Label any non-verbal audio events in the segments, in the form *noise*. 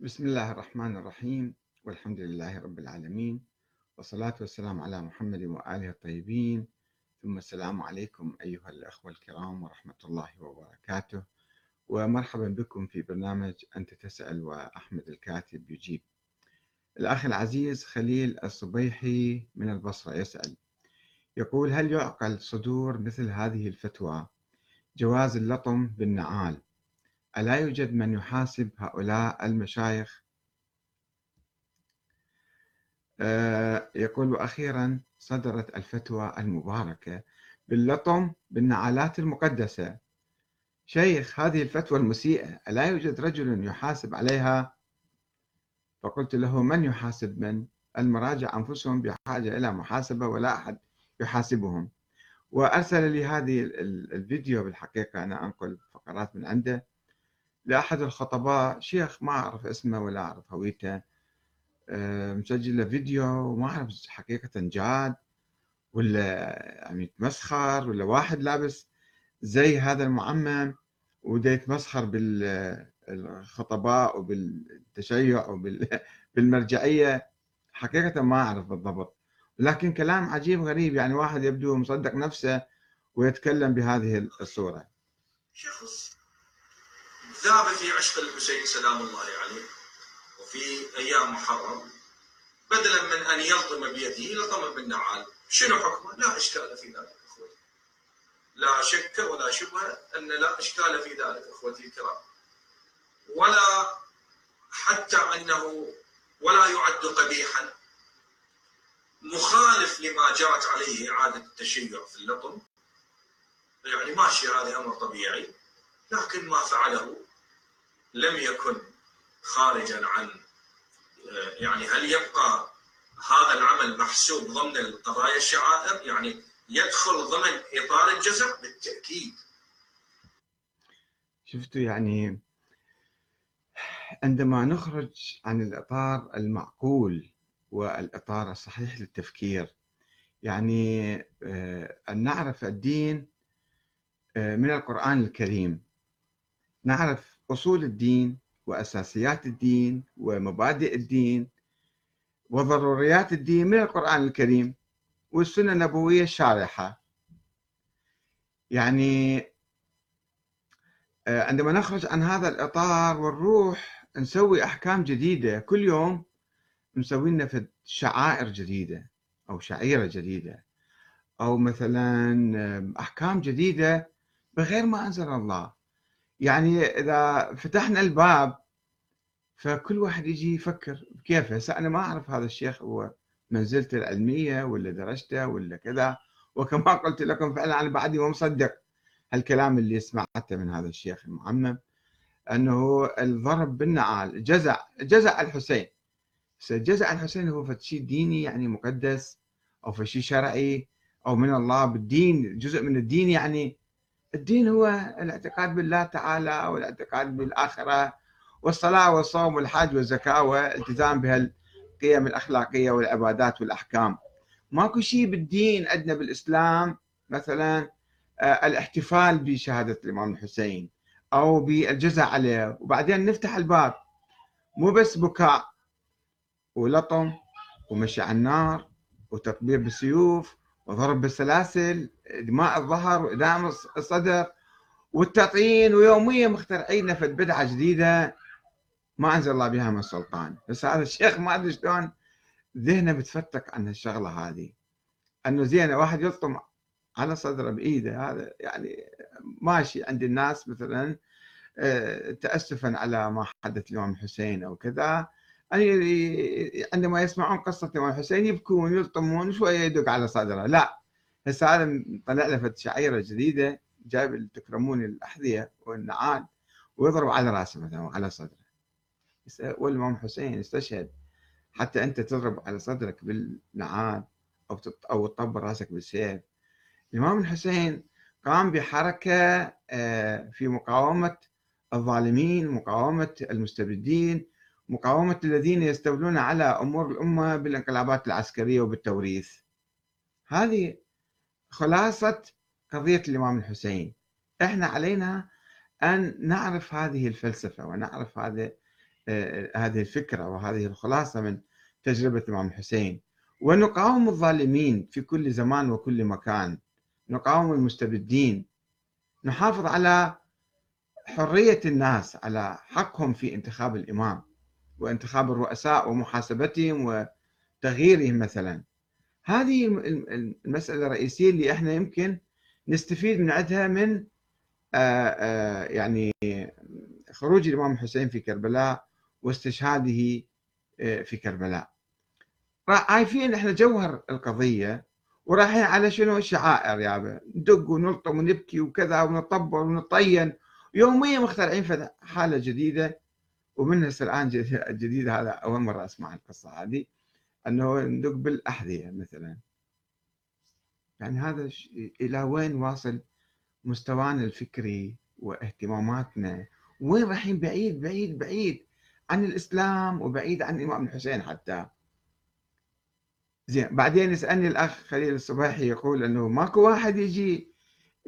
بسم الله الرحمن الرحيم والحمد لله رب العالمين والصلاة والسلام على محمد وآله الطيبين. ثم السلام عليكم أيها الأخوة الكرام ورحمة الله وبركاته. ومرحبا بكم في برنامج أنت تسأل وأحمد الكاتب يجيب. الأخ العزيز خليل الصبيحي من البصرة يسأل. يقول هل يعقل صدور مثل هذه الفتوى جواز اللطم بالنعال؟ ألا يوجد من يحاسب هؤلاء المشايخ؟ آه، يقول أخيرا صدرت الفتوى المباركة باللطم بالنعالات المقدسة. شيخ هذه الفتوى المسيئة ألا يوجد رجل يحاسب عليها؟ فقلت له من يحاسب من؟ المراجع أنفسهم بحاجة إلى محاسبة ولا أحد يحاسبهم. وأرسل لي هذه الفيديو بالحقيقة أنا أنقل فقرات من عنده. لأحد الخطباء شيخ ما أعرف اسمه ولا أعرف هويته آه، مسجل له فيديو وما أعرف حقيقة جاد ولا يعني يتمسخر ولا واحد لابس زي هذا المعمم ودا يتمسخر بالخطباء وبالتشيع وبالمرجعية. حقيقة ما أعرف بالضبط. لكن كلام عجيب غريب يعني واحد يبدو مصدق نفسه ويتكلم بهذه الصورة. شخص ذاب في عشق الحسين سلام الله عليه. وفي أيام محرم بدلا من أن يلطم بيده لطم بالنعال. شنو حكمه؟ لا أشكال في ذلك إخوتي. لا شك ولا شبهة أن لا أشكال في ذلك إخوتي الكرام. ولا حتى أنه ولا يعد قبيحا. مخالف لما جرت عليه عاده التشيع في اللطم. يعني ماشي هذا أمر طبيعي لكن ما فعله لم يكن خارجا عن يعني هل يبقى هذا العمل محسوب ضمن القضايا الشعائر؟ يعني يدخل ضمن إطار الجزع؟ بالتأكيد. شفتوا يعني عندما نخرج عن الإطار المعقول والإطار الصحيح للتفكير يعني آه، أن نعرف الدين آه، من القرآن الكريم. نعرف أصول الدين وأساسيات الدين ومبادئ الدين وضروريات الدين من القرآن الكريم والسنة النبوية الشارحة. يعني آه، عندما نخرج عن هذا الإطار ونروح نسوي أحكام جديدة. كل يوم مسوي لنا شعائر جديدة أو شعيرة جديدة أو مثلا آه، أحكام جديدة بغير ما أنزل الله. يعني إذا فتحنا الباب فكل واحد يجي يفكر كيف؟ هسه أنا ما أعرف هذا الشيخ هو منزلته العلمية ولا درجته ولا كذا وكما *laughs* قلت لكم فعلا أنا بعدي ما مصدق هالكلام اللي سمعته من هذا الشيخ المعمم أنه الضرب بالنعال جزع جزع الحسين. جزع الحسين هو شيء ديني يعني مقدس أو شيء شرعي أو من الله بالدين جزء من الدين يعني الدين هو الاعتقاد بالله تعالى والاعتقاد بالآخرة والصلاة والصوم والحج والزكاة والالتزام بهالقيم الأخلاقية والعبادات والأحكام. ماكو شيء بالدين عندنا بالإسلام مثلا آه، الاحتفال بشهادة الإمام الحسين أو بالجزاء عليه. وبعدين نفتح الباب مو بس بكاء ولطم ومشي على النار وتطبير بالسيوف وضرب بالسلاسل دماء الظهر وإدام الصدر والتطعين ويوميا مخترعين في بدعة جديدة. ما أنزل الله بها من سلطان بس هذا الشيخ ما أدري شلون ذهنه بتفتك عن الشغلة هذه. أنه زين واحد يلطم على صدره بإيده. هذا يعني ماشي عند الناس مثلا آه، تأسفا على ما حدث الإمام الحسين أو كذا. عندما يسمعون قصة الإمام الحسين يبكون يلطمون شوية يدق على صدره. لا هسه هذا طلع له شعيرة جديدة جايب تكرمون الأحذية والنعال ويضرب على رأسه مثلا وعلى صدره. والإمام الحسين استشهد. حتى أنت تضرب على صدرك بالنعال أو أو تطبر رأسك بالسيف. الإمام الحسين قام بحركة آه، في مقاومة الظالمين مقاومة المستبدين مقاومة الذين يستولون على أمور الأمة بالانقلابات العسكرية وبالتوريث. هذه خلاصة قضية الإمام الحسين. إحنا علينا أن نعرف هذه الفلسفة ونعرف هذا آه، هذه الفكرة وهذه الخلاصة من تجربة الإمام الحسين. ونقاوم الظالمين في كل زمان وكل مكان. نقاوم المستبدين. نحافظ على حرية الناس على حقهم في انتخاب الإمام. وانتخاب الرؤساء ومحاسبتهم وتغييرهم مثلا. هذه المسألة الرئيسية اللي إحنا يمكن نستفيد من عندها من آه، آه، يعني خروج الإمام الحسين في كربلاء واستشهاده آه، في كربلاء. عايفين إحنا جوهر القضية ورايحين على شنو؟ الشعائر يابا ندق ونلطم ونبكي وكذا ونطبل ونطين. يوميا مخترعين حالة جديدة. ومن هسه الآن جديد هذا أول مرة أسمع القصة هذه أنه ندق بالأحذية مثلا. يعني هذا إلى وين واصل مستوانا الفكري واهتماماتنا؟ وين رايحين؟ بعيد بعيد بعيد عن الإسلام وبعيد عن الإمام الحسين حتى. زين بعدين يسألني الأخ خليل الصباحي يقول أنه ماكو واحد يجي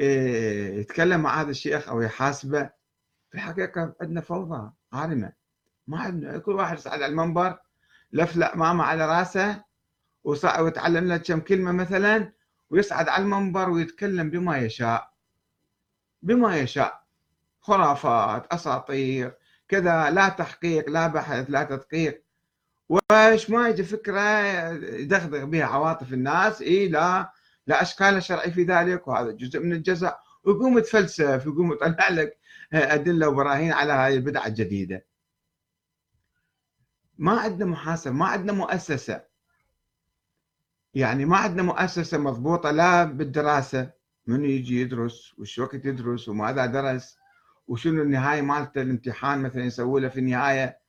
آه، يتكلم مع هذا الشيخ أو يحاسبه. في الحقيقة عندنا فوضى عارمة. ما عندنا كل واحد يصعد على المنبر لفلق ماما على راسه ويتعلم له كم كلمة مثلا ويصعد على المنبر ويتكلم بما يشاء. بما يشاء. خرافات أساطير كذا لا تحقيق لا بحث لا تدقيق. وش ما يجي فكرة يدغدغ بها عواطف الناس إيه لا لا أشكال شرعي في ذلك وهذا جزء من الجزاء. ويقوم يتفلسف ويقوم يطلع لك أدلة وبراهين على هذه البدعة الجديدة. ما عندنا محاسبة ما عندنا مؤسسة. يعني ما عندنا مؤسسة مضبوطة لا بالدراسة من يجي يدرس وش وقت يدرس وماذا درس وشنو النهاية مالته الامتحان مثلا يسوي له في النهاية.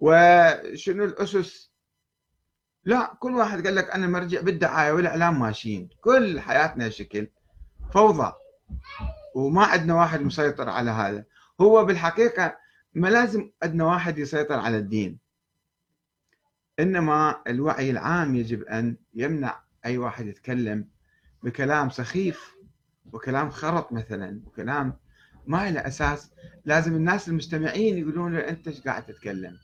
وشنو الأسس؟ لا كل واحد قال لك أنا مرجع بالدعاية والإعلام ماشيين. كل حياتنا شكل فوضى. وما عندنا واحد مسيطر على هذا. هو بالحقيقة ما لازم عندنا واحد يسيطر على الدين. إنما الوعي العام يجب أن يمنع أي واحد يتكلم بكلام سخيف وكلام خرط مثلا وكلام ما له أساس. لازم الناس المستمعين يقولون له أنت إيش قاعد تتكلم؟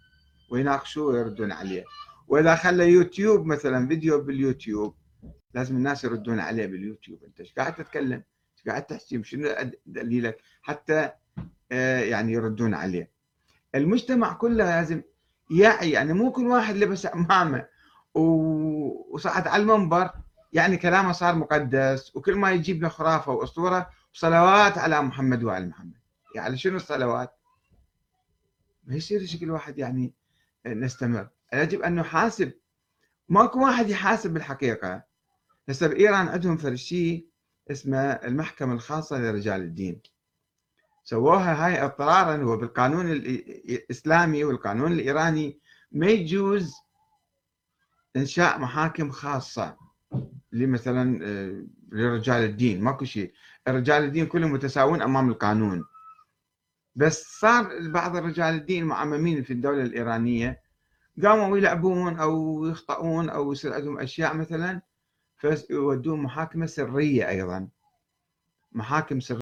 ويناقشوه ويردون عليه. وإذا خلى يوتيوب مثلا فيديو باليوتيوب لازم الناس يردون عليه باليوتيوب. أنت إيش قاعد تتكلم؟ إيش قاعد تحكي؟ شنو دليلك؟ حتى آه، يعني يردون عليه. المجتمع كله لازم يعي يعني مو كل واحد لبس عمامه وصعد على المنبر يعني كلامه صار مقدس وكل ما يجيب له خرافة وأسطورة وصلوات على محمد وعلى محمد. يعني شنو الصلوات؟ ما يصير شكل واحد يعني نستمر. يجب ان نحاسب ماكو واحد يحاسب بالحقيقة. هسه بإيران عندهم فرشي اسمه المحكمة الخاصة لرجال الدين. سووها هاي اضطرارا وبالقانون الإسلامي والقانون الإيراني ما يجوز إنشاء محاكم خاصة لمثلا آه، لرجال الدين. ماكو شيء. رجال الدين كلهم متساوون أمام القانون. بس صار بعض رجال الدين المعممين في الدولة الإيرانية. قاموا يلعبون أو يخطئون أو يصير عندهم أشياء مثلا فيودون محاكمة سرية أيضا. محاكم سرية.